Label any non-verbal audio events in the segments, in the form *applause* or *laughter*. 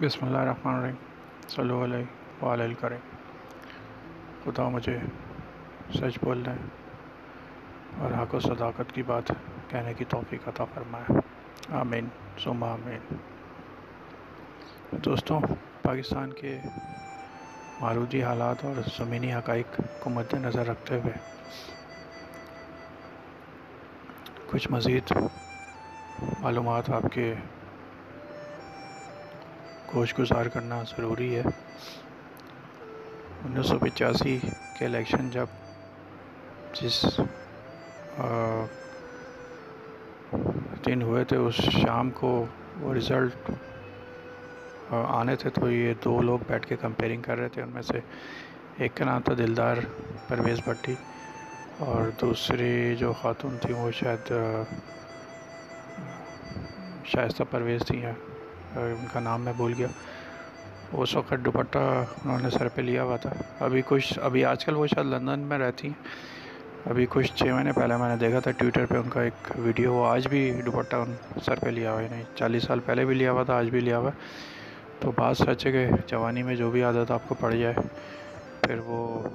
بسم اللہ الرحمن الرحیم۔ صلو علیہ وآلہ کریں خدا مجھے سچ بولنے اور حق و صداقت کی بات کہنے کی توفیق عطا فرمائے۔ آمین۔ ثم آمین۔ دوستوں، پاکستان کے معروضی حالات اور زمینی حقائق کو مد نظر رکھتے ہوئے کچھ مزید معلومات آپ کے گوش گزار کرنا ضروری ہے۔ انیس سو پچاسی کے الیکشن جب جس دن ہوئے تھے، اس شام کو وہ رزلٹ آنے تھے، تو یہ دو لوگ بیٹھ کے کمپیرنگ کر رہے تھے، ان میں سے ایک کا نام تھا دلدار پرویز بھٹی اور دوسری جو خاتون تھیں، وہ شاید شائستہ پرویز تھی ہیں ان کا نام میں بھول گیا۔ اس وقت دوپٹہ انہوں نے سر پہ لیا ہوا تھا۔ ابھی کچھ، ابھی آج کل وہ شاید لندن میں رہتی۔ ہیں ابھی کچھ چھ مہینے پہلے میں نے دیکھا تھا ٹویٹر پہ ان کا ایک ویڈیو۔ وہ آج بھی دوپٹہ سر پہ لیا ہوا ہے۔ نہیں چالیس سال پہلے بھی لیا ہوا تھا، آج بھی لیا ہوا تو بات سچ ہے کہ جوانی میں جو بھی عادت آپ کو پڑ جائے، پھر وہ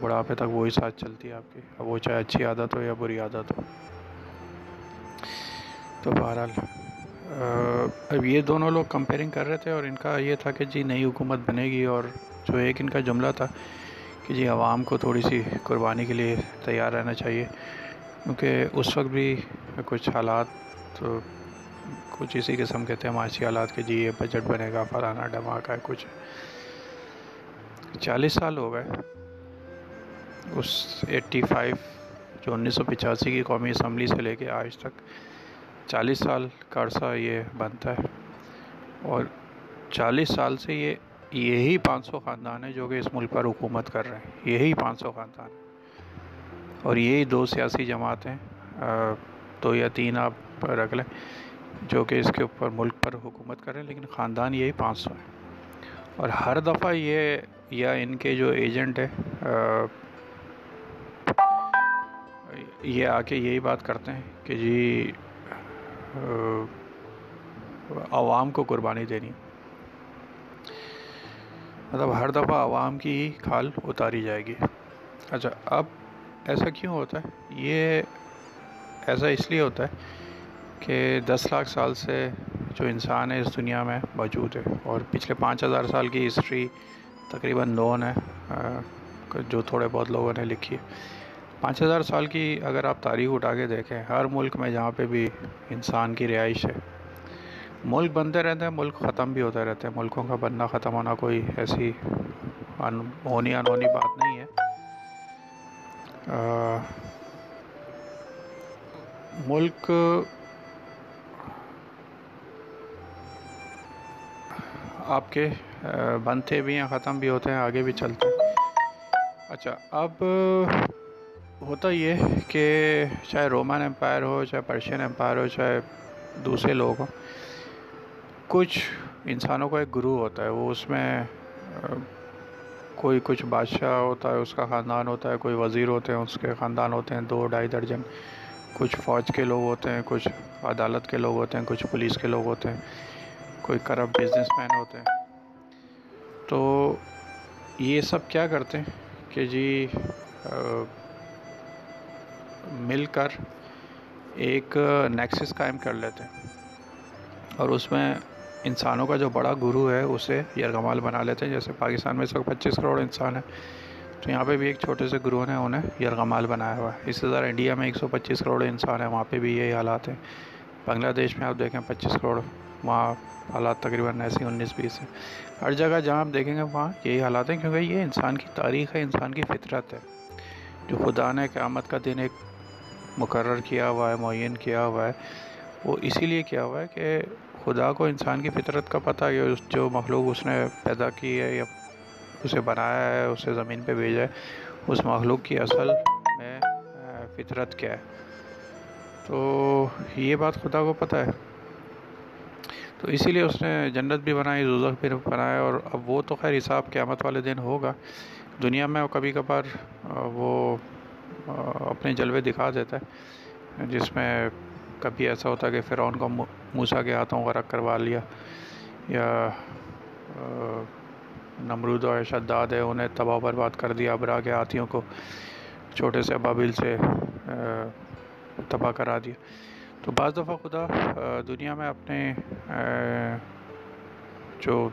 بڑھاپے تک وہی ساتھ چلتی ہے آپ کی۔ اب وہ چاہے اچھی عادت ہو یا بری عادت ہو۔ تو بہرحال اب یہ دونوں لوگ کمپیرنگ کر رہے تھے اور ان کا یہ تھا کہ جی نئی حکومت بنے گی اور جو ایک ان کا جملہ تھا کہ جی عوام کو تھوڑی سی قربانی کے لیے تیار رہنا چاہیے، کیونکہ اس وقت بھی کچھ حالات کچھ اسی قسم کے تھے، معاشی حالات کہ جی یہ بجٹ بنے گا، فلانا ڈھماکہ ہے کچھ چالیس سال ہو گئے۔ اس ایٹی فائیو جو انیس سو پچاسی کی قومی اسمبلی سے لے کے آج تک چالیس سال کا عرصہ یہ بنتا ہے اور چالیس سال سے یہ، یہی پانچ سو خاندان ہیں جو کہ اس ملک پر حکومت کر رہے ہیں، یہی پانچ سو خاندان اور یہی دو سیاسی جماعتیں دو یا تین آپ رکھ لیں جو کہ اس کے اوپر ملک پر حکومت کر رہے ہیں، لیکن خاندان یہی پانچ سو ہیں۔ اور ہر دفعہ یہ یا ان کے جو ایجنٹ ہے یہ آ کے یہی بات کرتے ہیں کہ جی عوام کو قربانی دینی۔ مطلب ہر دفعہ عوام کی کھال اتاری جائے گی۔ اچھا اب ایسا کیوں ہوتا ہے؟ یہ ایسا اس لیے ہوتا ہے کہ دس لاکھ سال سے جو انسان ہے اس دنیا میں موجود ہے اور پچھلے پانچ ہزار سال کی ہسٹری تقریباً نون ہے جو تھوڑے بہت لوگوں نے لکھی۔ ہے پانچ ہزار سال کی اگر آپ تاریخ اٹھا کے دیکھیں، ہر ملک میں جہاں پہ بھی انسان کی رہائش ہے، ملک بنتے رہتے ہیں، ملک ختم بھی ہوتے رہتے ہیں۔ ملکوں کا بننا ختم ہونا کوئی ایسی ہونی انہونی بات نہیں ہے۔ ملک آپ کے بنتے بھی ہیں، ختم بھی ہوتے ہیں، آگے بھی چلتے ہیں۔ اچھا اب ہوتا یہ کہ چاہے رومن امپائر ہو، چاہے پرشین امپائر ہو، چاہے دوسرے لوگ ہوں، کچھ انسانوں کا ایک گروہ ہوتا ہے، وہ اس میں کوئی کچھ بادشاہ ہوتا ہے، اس کا خاندان ہوتا ہے، کوئی وزیر ہوتے ہیں، اس کے خاندان ہوتے ہیں، دو ڈھائی درجن، کچھ فوج کے لوگ ہوتے ہیں، کچھ عدالت کے لوگ ہوتے ہیں، کچھ پولیس کے لوگ ہوتے ہیں، کوئی کرپ بزنس مین ہوتے ہیں۔ تو یہ سب کیا کرتے ہیں کہ جی مل کر ایک نیکسس قائم کر لیتے ہیں۔ اور اس میں انسانوں کا جو بڑا گرو ہے، اسے یرغمال بنا لیتے ہیں۔ جیسے پاکستان میں اس وقت پچیس کروڑ انسان ہے تو یہاں پہ بھی ایک چھوٹے سے گروہ نے انہیں یرغمال بنایا ہوا ہے۔ اس سے زیادہ انڈیا میں ایک سو پچیس کروڑ انسان ہے وہاں پہ بھی یہی حالات ہیں۔ بنگلہ دیش میں آپ دیکھیں پچیس کروڑ، وہاں حالات تقریباً ایسی انیس بیس ہیں۔ ہر جگہ جہاں آپ دیکھیں گے، وہاں یہی حالات ہیں، کیونکہ یہ انسان کی تاریخ ہے، انسان کی فطرت ہے۔ جو خدا نے قیامت کا دن ایک مقرر کیا ہوا ہے، معین کیا ہوا ہے، وہ اسی لیے کیا ہوا ہے کہ خدا کو انسان کی فطرت کا پتہ ہے جو مخلوق اس نے پیدا کی ہے یا اسے بنایا ہے، اسے زمین پہ بھیجا ہے، اس مخلوق کی اصل میں فطرت کیا ہے۔ تو یہ بات خدا کو پتہ ہے۔ تو اسی لیے اس نے جنت بھی بنائی، دوزخ بھی بنایا اور اب وہ تو خیر حساب قیامت والے دن ہوگا۔ دنیا میں کبھی کبھار وہ اپنے جلوے دکھا دیتا ہے، جس میں کبھی ایسا ہوتا ہے کہ فرعون کو موسیٰ کے ہاتھوں غرق کروا لیا، یا نمرود اور شداد ہے انہیں تباہ برباد کر دیا ابرا کے ہاتھیوں کو، چھوٹے سے ابابل سے تباہ کرا دیا۔ تو بعض دفعہ خدا دنیا میں اپنے جو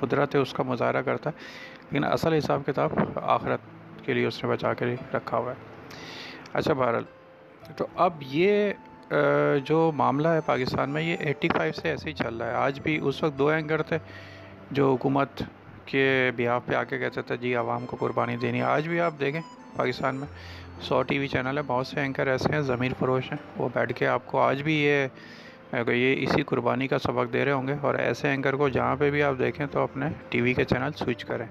قدرت ہے، اس کا مظاہرہ کرتا ہے، لیکن اصل حساب کتاب آخرت کے لیے اس نے بچا کے رکھا ہوا ہے۔ اچھا بہرحال، تو اب یہ جو معاملہ ہے پاکستان میں، یہ ایٹی فائیو سے ایسے ہی چل رہا ہے۔ آج بھی اس وقت دو اینگر تھے جو حکومت کے بیاہ پہ آ کے کہتے تھے جی عوام کو قربانی دینی ہے۔ آج بھی آپ دیکھیں پاکستان میں سو ٹی وی چینل ہے بہت سے اینکر ایسے ہیں، ضمیر فروش ہیں۔ وہ بیٹھ کے آپ کو آج بھی یہ یہ اسی قربانی کا سبق دے رہے ہوں گے۔ اور ایسے اینکر کو جہاں پہ بھی آپ دیکھیں تو اپنے ٹی وی کے چینل سوئچ کریں۔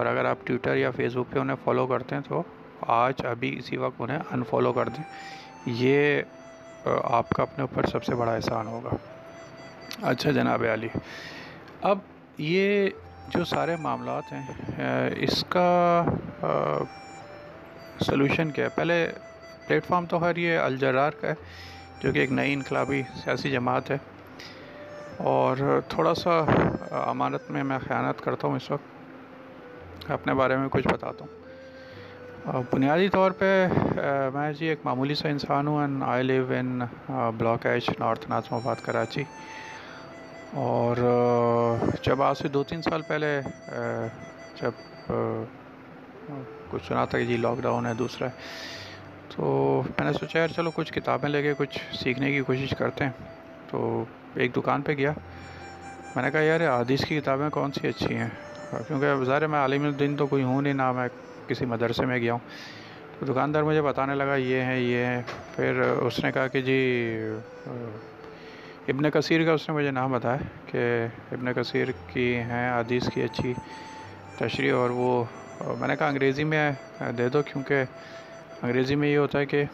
اور اگر آپ ٹویٹر یا فیس بک پہ انہیں فالو کرتے ہیں تو آج ابھی اسی وقت انہیں انفالو کر دیں۔ یہ آپ کا اپنے اوپر سب سے بڑا احسان ہوگا۔ اچھا جناب علی، اب یہ جو سارے معاملات ہیں اس کا سلوشن کیا ہے؟ پہلے پلیٹ فارم تو خیر یہ الجرار کا ہے، جو کہ ایک نئی انقلابی سیاسی جماعت ہے۔ اور تھوڑا سا امانت میں میں خیانت کرتا ہوں اس وقت۔ اپنے بارے میں کچھ بتاتا ہوں۔ بنیادی طور پہ میں جی ایک معمولی سا انسان ہوں and I live in block H North Nazimabad Karachi. اور جب آج سے دو تین سال پہلے جب کچھ سنا تھا کہ جی لاک ڈاؤن ہے، دوسرا ہے، تو میں نے سوچا یار چلو کچھ کتابیں لے کے کچھ سیکھنے کی کوشش کرتے ہیں۔ تو ایک دکان پہ گیا۔ میں نے کہا یار، حدیث کی کتابیں کون سی اچھی ہیں؟ کیونکہ ظاہر میں عالم الدین تو کوئی ہوں نہیں، نہ میں کسی مدرسے میں گیا ہوں۔ تو دکاندار مجھے بتانے لگا، یہ ہیں یہ ہیں پھر اس نے کہا کہ جی ابن کثیر کا اس نے مجھے نام بتایا کہ ابن کثیر کی ہیں، حدیث کی اچھی تشریح، اور وہ، میں نے کہا انگریزی میں دے دو، کیونکہ انگریزی میں یہ ہوتا ہے کہ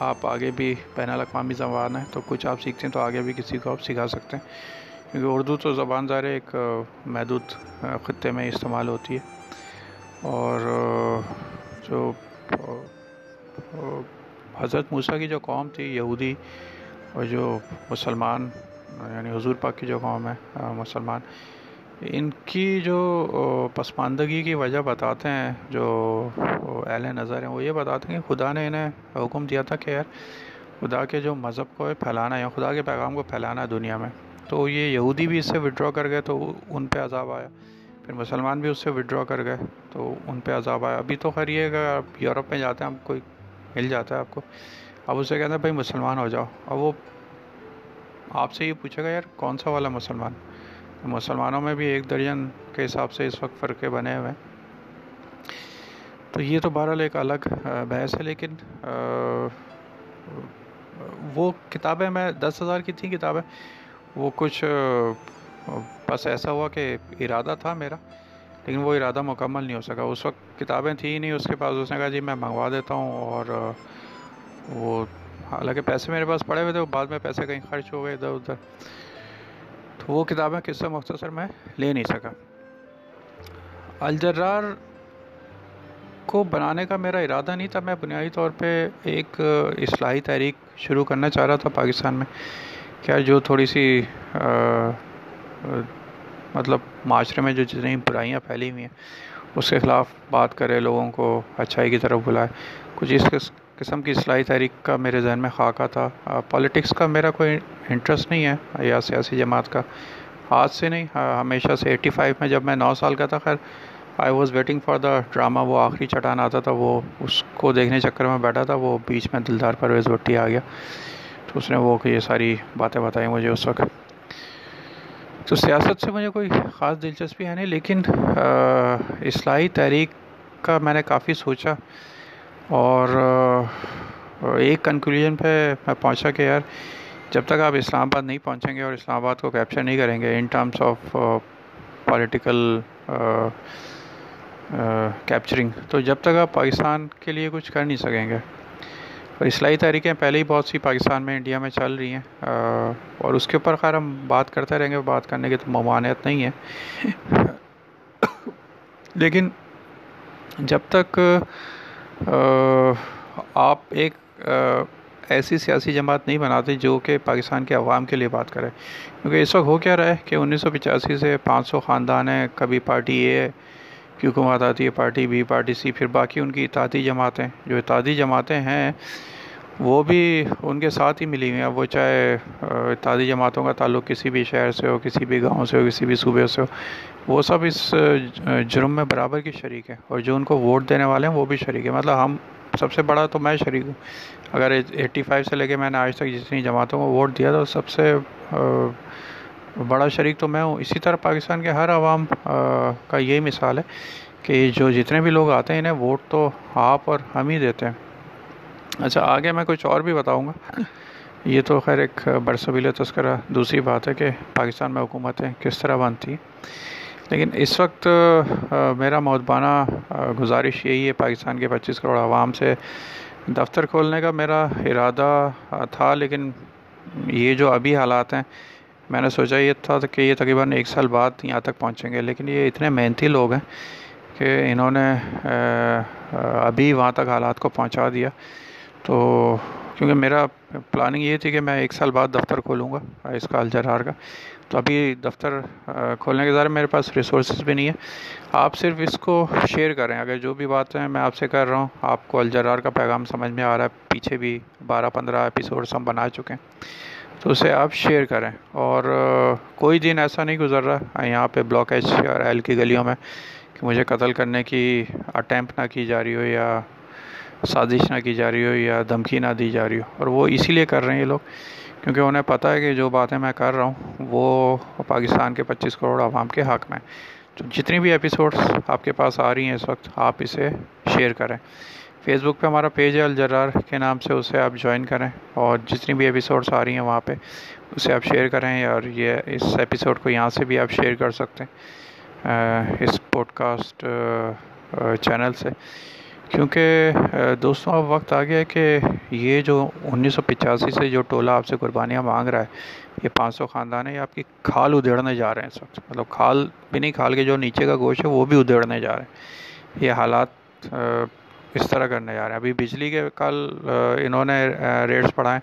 آپ آگے بھی بین الاقوامی زبان ہے تو کچھ آپ سیکھتے ہیں تو آگے بھی کسی کو آپ سکھا سکتے ہیں۔ کیونکہ اردو تو زبان ظاہر ایک محدود خطے میں استعمال ہوتی ہے۔ اور جو حضرت موسیٰ کی جو قوم تھی، یہودی اور جو مسلمان یعنی حضور پاک کی جو قوم ہے مسلمان، ان کی جو پسماندگی کی وجہ بتاتے ہیں، جو اہل نظر ہیں، وہ یہ بتاتے ہیں کہ خدا نے انہیں حکم دیا تھا کہ یار، خدا کے جو مذہب کو پھیلانا ہے، یا خدا کے پیغام کو پھیلانا ہے دنیا میں تو یہ یہودی بھی اس سے وڈرا کر گئے تو ان پہ عذاب آیا۔ پھر مسلمان بھی اس سے وڈرا کر گئے تو ان پہ عذاب آیا۔ ابھی تو خیر یہ کہ آپ یورپ میں جاتے ہیں، آپ کوئی مل جاتا ہے آپ کو۔ اب اسے کہتے ہیں، بھائی مسلمان ہو جاؤ۔ اب وہ آپ سے یہ پوچھے گا، یار کون سا والا مسلمان؟ مسلمانوں میں بھی ایک درجن کے حساب سے اس وقت فرقے بنے ہوئے ہیں۔ تو یہ تو بہرحال ایک الگ بحث ہے، لیکن وہ کتابیں میں دس ہزار کی تھیں کتابیں۔ وہ کچھ، بس ایسا ہوا کہ ارادہ تھا میرا، لیکن وہ ارادہ مکمل نہیں ہو سکا۔ اس وقت کتابیں تھیں ہی نہیں، اس کے پاس اس نے کہا جی میں منگوا دیتا ہوں اور، وہ حالانکہ پیسے میرے پاس پڑے ہوئے تھے بعد میں پیسے کہیں خرچ ہو گئے ادھر ادھر۔ تو وہ کتابیں کس سے مختصر میں لے نہیں سکا۔ الجرار کو بنانے کا میرا ارادہ نہیں تھا، میں بنیادی طور پہ ایک اصلاحی تحریک شروع کرنا چاہ رہا تھا پاکستان میں۔ کیا جو تھوڑی سی مطلب معاشرے میں جو جتنی برائیاں پھیلی ہوئی ہیں، اس کے خلاف بات کرے، لوگوں کو اچھائی کی طرف بلائے۔ کچھ اس قسم کی اصلاحی تحریک کا میرے ذہن میں خاکہ تھا۔ پالیٹکس کا میرا کوئی انٹرسٹ نہیں ہے یا سیاسی جماعت کا۔ آج سے نہیں ہمیشہ سے۔ ایٹی فائیو میں جب میں نو سال کا تھا، خیر I was waiting for the drama وہ آخری چٹان آتا تھا، وہ اس کو دیکھنے چکر میں بیٹھا تھا، وہ بیچ میں دلدار پرویز بھٹی آ گیا۔ تو اس نے وہ یہ ساری باتیں بتائی مجھے اس وقت۔ تو سیاست سے مجھے کوئی خاص دلچسپی ہے نہیں، لیکن اصلاحی تحریک کا میں نے کافی سوچا اور ایک کنکلوژن پہ میں پہنچا کہ یار، جب تک آپ اسلام آباد نہیں پہنچیں گے اور اسلام آباد کو کیپچر نہیں کریں گے in terms of political capturing تو جب تک آپ پاکستان کے لیے کچھ کر نہیں سکیں گے۔ اصلاحی تحریکیں پہلے ہی بہت سی پاکستان میں، انڈیا میں چل رہی ہیں۔ اور اس کے اوپر خیر ہم بات کرتے رہیں گے، بات کرنے کی تو ممانعت نہیں ہے۔ *coughs* لیکن جب تک آپ ایک ایسی سیاسی جماعت نہیں بناتے جو کہ پاکستان کے عوام کے لیے بات کرے۔ کیونکہ اس وقت ہو کیا رہا ہے کہ انیس سو پچاسی سے پانچ سو خاندان ہیں، کبھی پارٹی اے کی حکومت آتی ہے پارٹی، بی پارٹی، سی، پھر باقی ان کی اتحادی جماعتیں، جو اتحادی جماعتیں ہیں، وہ بھی ان کے ساتھ ہی ملی ہوئی ہیں۔ وہ چاہے اتحادی جماعتوں کا تعلق کسی بھی شہر سے ہو، کسی بھی گاؤں سے ہو، کسی بھی صوبے سے ہو، وہ سب اس جرم میں برابر کی شریک ہے اور جو ان کو ووٹ دینے والے ہیں، وہ بھی شریک ہے مطلب ہم سب سے بڑا تو میں شریک ہوں۔ اگر ایٹی فائیو سے لے کے میں نے آج تک جتنی جماعتوں کو ووٹ دیا تو سب سے بڑا شریک تو میں ہوں۔ اسی طرح پاکستان کے ہر عوام کا یہی مثال ہے کہ جو جتنے بھی لوگ آتے ہیں، انہیں ووٹ تو آپ اور ہم ہی دیتے ہیں۔ اچھا آگے میں کچھ اور بھی بتاؤں گا۔ یہ تو خیر ایک برصبیل تذکرہ۔ دوسری بات ہے کہ پاکستان میں حکومتیں کس طرح بنتی ہیں۔ لیکن اس وقت میرا مودبانہ گزارش یہی ہے، پاکستان کے پچیس کروڑ عوام سے دفتر کھولنے کا میرا ارادہ تھا، لیکن یہ جو ابھی حالات ہیں میں نے سوچا یہ تھا کہ یہ تقریباً ایک سال بعد یہاں تک پہنچیں گے، لیکن یہ اتنے محنتی لوگ ہیں کہ انہوں نے ابھی وہاں تک حالات کو پہنچا دیا۔ تو کیونکہ میرا پلاننگ یہ تھی کہ میں ایک سال بعد دفتر کھولوں گا اس کا الجرار کا۔ تو ابھی دفتر کھولنے کے ذرا میرے پاس ریسورسز بھی نہیں ہے۔ آپ صرف اس کو شیئر کریں، اگر جو بھی باتیں میں آپ سے کر رہا ہوں، آپ کو الجرار کا پیغام سمجھ میں آ رہا ہے۔ پیچھے بھی بارہ پندرہ ایپیسوڈس ہم بنا چکے ہیں۔ تو اسے آپ شیئر کریں اور کوئی دن ایسا نہیں گزر رہا، یہاں پہ بلاک ایچ اور ایل کی گلیوں میں، کہ مجھے قتل کرنے کی اٹیمپٹ نہ کی جا رہی ہو یا سازش نہ کی جا رہی ہو یا دھمکی نہ دی جا رہی ہو۔ اور وہ اسی لیے کر رہے ہیں یہ لوگ، کیونکہ انہیں پتہ ہے کہ جو باتیں میں کر رہا ہوں، وہ پاکستان کے پچیس کروڑ عوام کے حق میں۔ تو جتنی بھی ایپیسوڈس آپ کے پاس آ رہی ہیں اس وقت آپ اسے شیئر کریں۔ فیس بک پہ ہمارا پیج ہے الجرار کے نام سے، اسے آپ جوائن کریں اور جتنی بھی ایپیسوڈس آ رہی ہیں وہاں پہ اسے آپ شیئر کریں اور یہ اس ایپیسوڈ کو یہاں سے بھی آپ شیئر کر سکتے ہیں اس پوڈ کاسٹ چینل سے۔ کیونکہ دوستوں، اب وقت آ گیا ہے کہ یہ جو انیس سو پچاسی سے جو ٹولہ آپ سے قربانیاں مانگ رہا ہے، یہ پانچ سو خاندان ہے یہ آپ کی کھال ادھیڑنے جا رہے ہیں اس وقت مطلب کھال بھی نہیں، کھال کے جو نیچے کا گوشت ہے وہ بھی ادھیڑنے جا رہے ہیں۔ یہ حالات اس طرح کرنے جا رہے ہیں؟ ابھی بجلی کے کل انہوں نے ریٹس پڑھائیں۔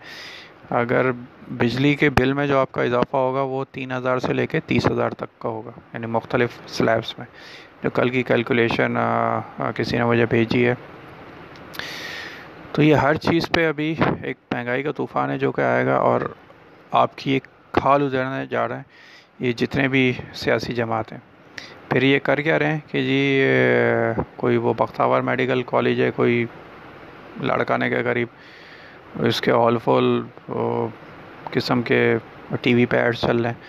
اگر بجلی کے بل میں جو آپ کا اضافہ ہوگا وہ تین ہزار سے لے کے تیس ہزار تک کا ہوگا یعنی مختلف سلیبس میں، جو کل کی کیلکولیشن کسی نے مجھے بھیجی ہے۔ تو یہ ہر چیز پہ ابھی ایک مہنگائی کا طوفان ہے جو کہ آئے گا اور آپ کی ایک کھال ادھرنے جا رہے ہیں، یہ جتنے بھی سیاسی جماعت ہیں۔ پھر یہ کر کیا رہے ہیں کہ جی کوئی وہ بختاور میڈیکل کالج ہے، کوئی لڑکانے کے قریب اس کے آل فول قسم کے ٹی وی پیڈ چل رہے ہیں۔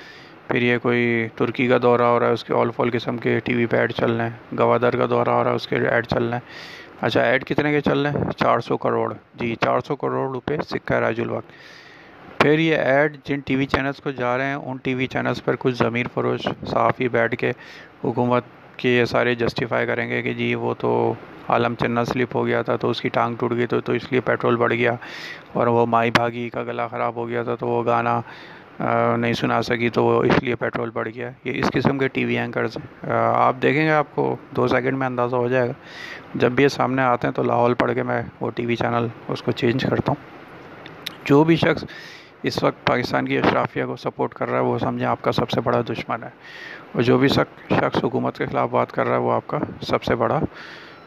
پھر یہ کوئی ترکی کا دورہ ہو رہا ہے، اس کے آل فال قسم کے ٹی وی پہ ایڈ چل رہے ہیں۔ گوادر کا دورہ ہو رہا ہے، اس کے ایڈ چل رہے ہیں۔ اچھا ایڈ کتنے کے چل رہے ہیں؟ چار سو کروڑ۔ جی چار سو کروڑ روپے سکہ راج الوقت۔ پھر یہ ایڈ جن ٹی وی چینلز کو جا رہے ہیں، ان ٹی وی چینلز پر کچھ ضمیر فروش، صحافی بیٹھ کے حکومت کے یہ سارے جسٹیفائی کریں گے کہ جی وہ تو عالم چنا سلپ ہو گیا تھا تو اس کی ٹانگ ٹوٹ گئی تو تو اس لیے پیٹرول بڑھ گیا اور وہ مائی بھاگی کا گلا خراب ہو گیا تھا تو وہ گانا نہیں سنا سکی تو وہ اس لیے پیٹرول بڑھ گیا۔ یہ اس قسم کے ٹی وی اینکرز ہیں۔ آپ دیکھیں گے آپ کو دو سیکنڈ میں اندازہ ہو جائے گا۔ جب بھی یہ سامنے آتے ہیں تو لاہور پڑھ کے میں وہ ٹی وی چینل اس کو چینج کرتا ہوں۔ جو بھی شخص اس وقت پاکستان کی اشرافیہ کو سپورٹ کر رہا ہے، وہ سمجھیں آپ کا سب سے بڑا دشمن ہے۔ اور جو بھی شخص حکومت کے خلاف بات کر رہا ہے، وہ آپ کا سب سے بڑا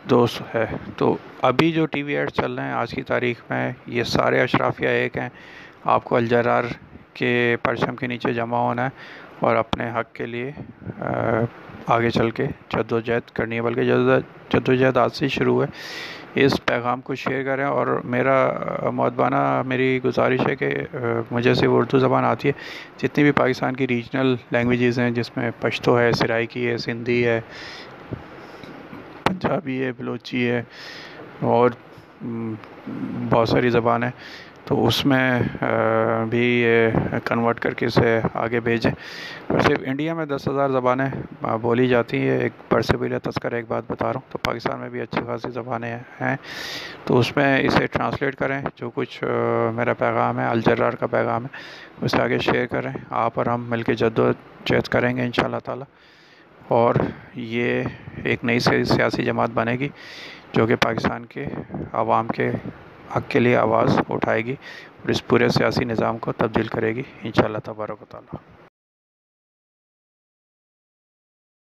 دوست ہے۔ تو ابھی جو ٹی وی ایڈ چل رہے ہیں، آج کی تاریخ میں یہ سارے اشرافیہ ایک ہیں۔ آپ کو الجرار کے پرچم کے نیچے جمع ہونا ہے۔ اور اپنے حق کے لیے آگے چل کے جد و جہد کرنی ہے۔ بلکہ جد و جہد آج سے شروع ہے اس پیغام کو شیئر کریں اور میرا معتبانہ میری گزارش ہے کہ مجھے صرف اردو زبان آتی ہے، جتنی بھی پاکستان کی ریجنل لینگویجز ہیں، جس میں پشتو ہے، سرائکی ہے، سندھی ہے، پنجابی ہے، بلوچی ہے، اور بہت ساری زبانیں تو اس میں بھی یہ کنورٹ کر کے اسے آگے بھیجیں۔ اور صرف انڈیا میں دس ہزار زبانیں بولی جاتی ہیں، ایک برصغیر تذکر ایک بات بتا رہا ہوں۔ تو پاکستان میں بھی اچھی خاصی زبانیں ہیں۔ تو اس میں اسے ٹرانسلیٹ کریں، جو کچھ میرا پیغام ہے الجرار کا پیغام ہے، اسے آگے شیئر کریں۔ آپ اور ہم مل کے جد و جہد کریں گے ان شاء اللہ تعالیٰ۔ اور یہ ایک نئی سیاسی جماعت بنے گی، جو کہ پاکستان کے عوام کے حق کے لیے آواز اٹھائے گی اور اس پورے سیاسی نظام کو تبدیل کرے گی۔ انشاءاللہ تبارک و تعالیٰ۔